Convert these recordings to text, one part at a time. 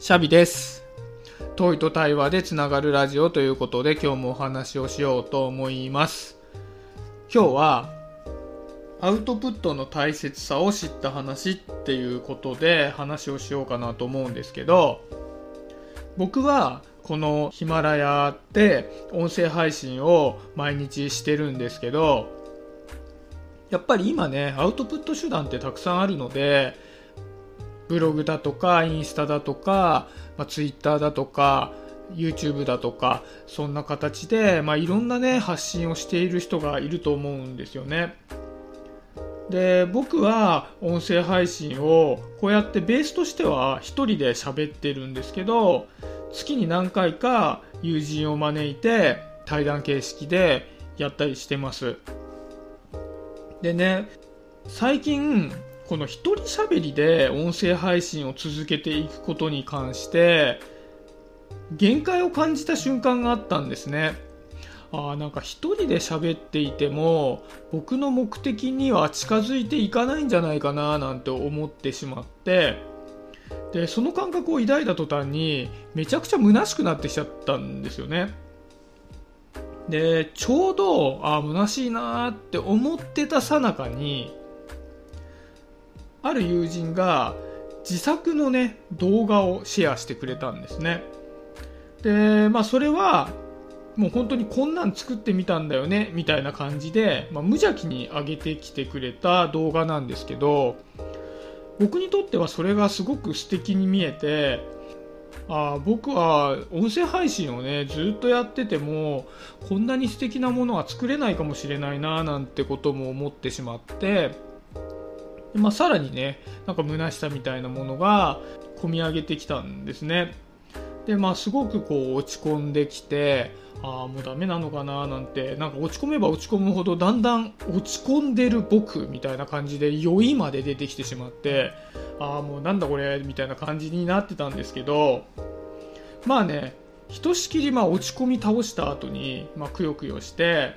シャビです。トイと対話でつながるラジオということで今日もお話をしようと思います。今日はアウトプットの大切さを知った話っていうことで話をしようかなと思うんですけど、僕はこのヒマラヤで音声配信を毎日してるんですけど、やっぱり今ね、アウトプット手段ってたくさんあるので、ブログだとか、インスタだとか、まあ、ツイッターだとか、YouTube だとか、そんな形で、まあ、いろんなね、発信をしている人がいると思うんですよね。で、僕は音声配信をこうやってベースとしては一人で喋ってるんですけど、月に何回か友人を招いて対談形式でやったりしてます。でね、最近、この一人喋りで音声配信を続けていくことに関して、限界を感じた瞬間があったんですね。ああ、なんか一人で喋っていても、僕の目的には近づいていかないんじゃないかななんて思ってしまって、で、その感覚を抱いた途端に、めちゃくちゃ虚しくなってきちゃったんですよね。で、ちょうど、あ、虚しいなって思ってたさなかに、ある友人が自作のね、動画をシェアしてくれたんですね。で、まあそれは、もう本当にこんなん作ってみたんだよね、みたいな感じで、まあ、無邪気に上げてきてくれた動画なんですけど、僕にとってはそれがすごく素敵に見えて、あ僕は音声配信をねずっとやっててもこんなに素敵なものは作れないかもしれないななんてことも思ってしまって、まあ、さらにねなんか虚しさみたいなものが込み上げてきたんですね。でまあすごくこう落ち込んできてああもうダメなのかななんてなんか落ち込めば落ち込むほどだんだん落ち込んでる僕みたいな感じで酔いまで出てきてしまってああもうなんだこれみたいな感じになってたんですけどまあねひとしきりまあ落ち込み倒した後にまあくよくよして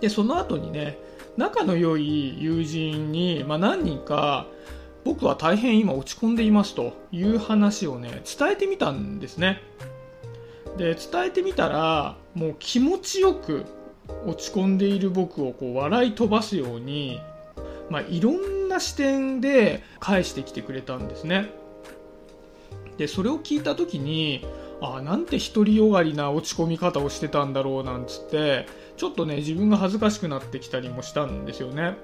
でその後にね仲の良い友人に、まあ、何人か僕は大変今落ち込んでいますという話をね伝えてみたんですね。で伝えてみたらもう気持ちよく落ち込んでいる僕をこう笑い飛ばすように、まあ、いろんな視点で返してきてくれたんですね。でそれを聞いた時にあなんて独りよがりな落ち込み方をしてたんだろうなんつってちょっとね自分が恥ずかしくなってきたりもしたんですよね。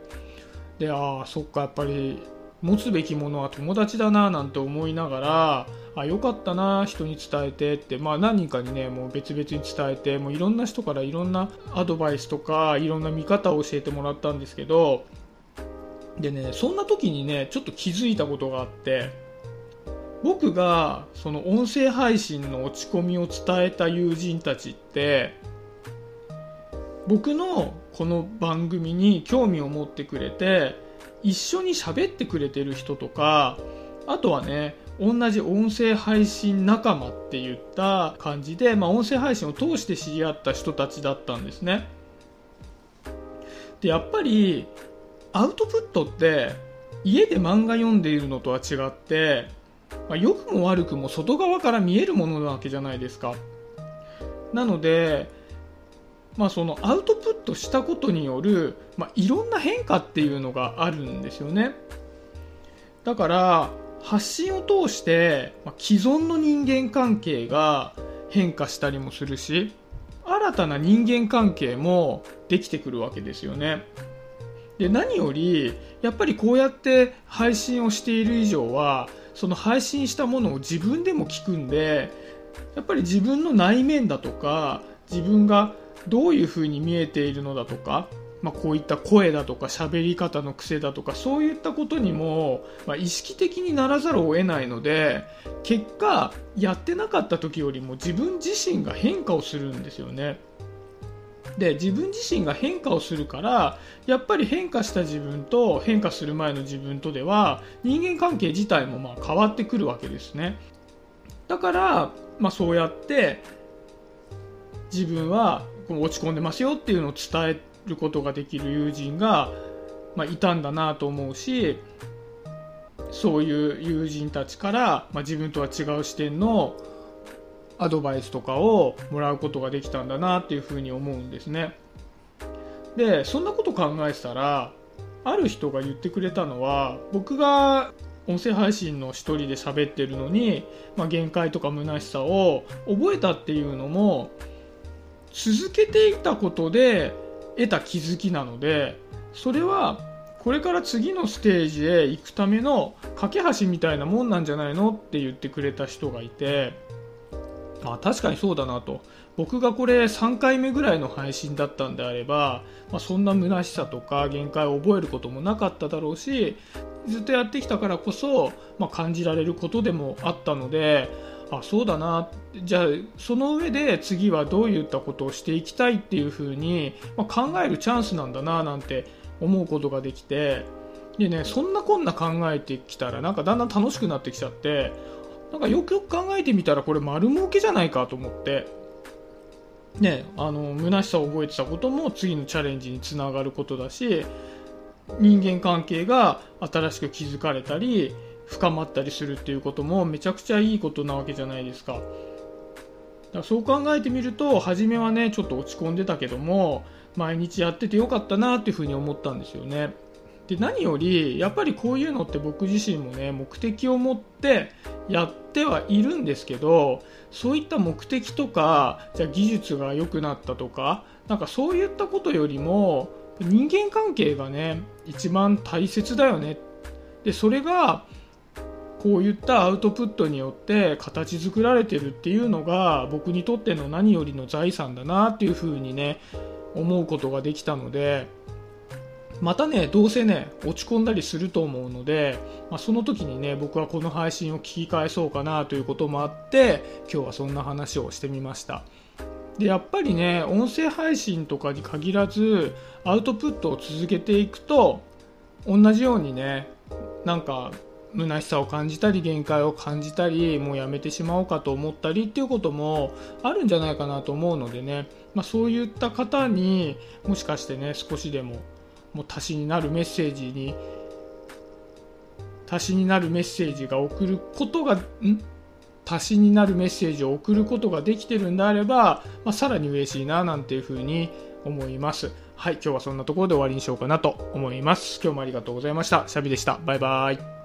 でああそっかやっぱり持つべきものは友達だななんて思いながらあよかったな人に伝えてって、まあ、何人かにねもう別々に伝えてもういろんな人からいろんなアドバイスとかいろんな見方を教えてもらったんですけどでねそんな時にねちょっと気づいたことがあって僕がその音声配信の落ち込みを伝えた友人たちって僕のこの番組に興味を持ってくれて一緒に喋ってくれてる人とかあとはね同じ音声配信仲間って言った感じで、まあ、音声配信を通して知り合った人たちだったんですね。でやっぱりアウトプットって家で漫画読んでいるのとは違って、まあ、良くも悪くも外側から見えるものなわけじゃないですか。なのでまあ、そのアウトプットしたことによる、まあ、いろんな変化っていうのがあるんですよね。だから発信を通して、ま、既存の人間関係が変化したりもするし新たな人間関係もできてくるわけですよね。で何よりやっぱりこうやって配信をしている以上はその配信したものを自分でも聞くんでやっぱり自分の内面だとか自分がどういう風に見えているのだとか、まあ、こういった声だとか喋り方の癖だとかそういったことにも、まあ、意識的にならざるを得ないので結果やってなかった時よりも自分自身が変化をするんですよね。で自分自身が変化をするからやっぱり変化した自分と変化する前の自分とでは人間関係自体もまあ変わってくるわけですね。だから、まあ、そうやって自分は落ち込んでますよっていうのを伝えることができる友人が、まあ、いたんだなと思うしそういう友人たちから、まあ、自分とは違う視点のアドバイスとかをもらうことができたんだなっていうふうに思うんですね。でそんなこと考えてたらある人が言ってくれたのは僕が音声配信の一人で喋ってるのに、まあ、限界とか虚しさを覚えたっていうのも続けていたことで得た気づきなのでそれはこれから次のステージへ行くための架け橋みたいなもんなんじゃないのって言ってくれた人がいてあ確かにそうだなと。僕がこれ3回目ぐらいの配信だったんであれば、まあ、そんな虚しさとか限界を覚えることもなかっただろうしずっとやってきたからこそ、まあ、感じられることでもあったのであそうだな。じゃあその上で次はどういったことをしていきたいっていうふうに、まあ、考えるチャンスなんだななんて思うことができて。でねそんなこんな考えてきたらなんかだんだん楽しくなってきちゃってなんかよくよく考えてみたらこれ丸儲けじゃないかと思ってねあの虚しさを覚えてたことも次のチャレンジにつながることだし人間関係が新しく築かれたり深まったりするっていうこともめちゃくちゃいいことなわけじゃないですか。だからそう考えてみると初めはねちょっと落ち込んでたけども毎日やっててよかったなっていうふうに思ったんですよね。で何よりやっぱりこういうのって僕自身もね目的を持ってやってはいるんですけどそういった目的とかじゃ技術が良くなったとかなんかそういったことよりも人間関係がね一番大切だよね。でそれがこういったアウトプットによって形作られてるっていうのが僕にとっての何よりの財産だなっていうふうにね思うことができたのでまたねどうせね落ち込んだりすると思うので、まあ、その時にね僕はこの配信を聞き返そうかなということもあって今日はそんな話をしてみました。でやっぱりね音声配信とかに限らずアウトプットを続けていくと同じようにねなんか虚しさを感じたり限界を感じたりもうやめてしまおうかと思ったりっていうこともあるんじゃないかなと思うのでね、まあ、そういった方にもしかしてね少しでももう足しになるメッセージに足しになるメッセージが送ることがん？足しになるメッセージを送ることができてるんであれば、まあ、さらに嬉しいななんていうふうに思います。はい、今日はそんなところで終わりにしようかなと思います。今日もありがとうございました。シャビでした。バイバイ。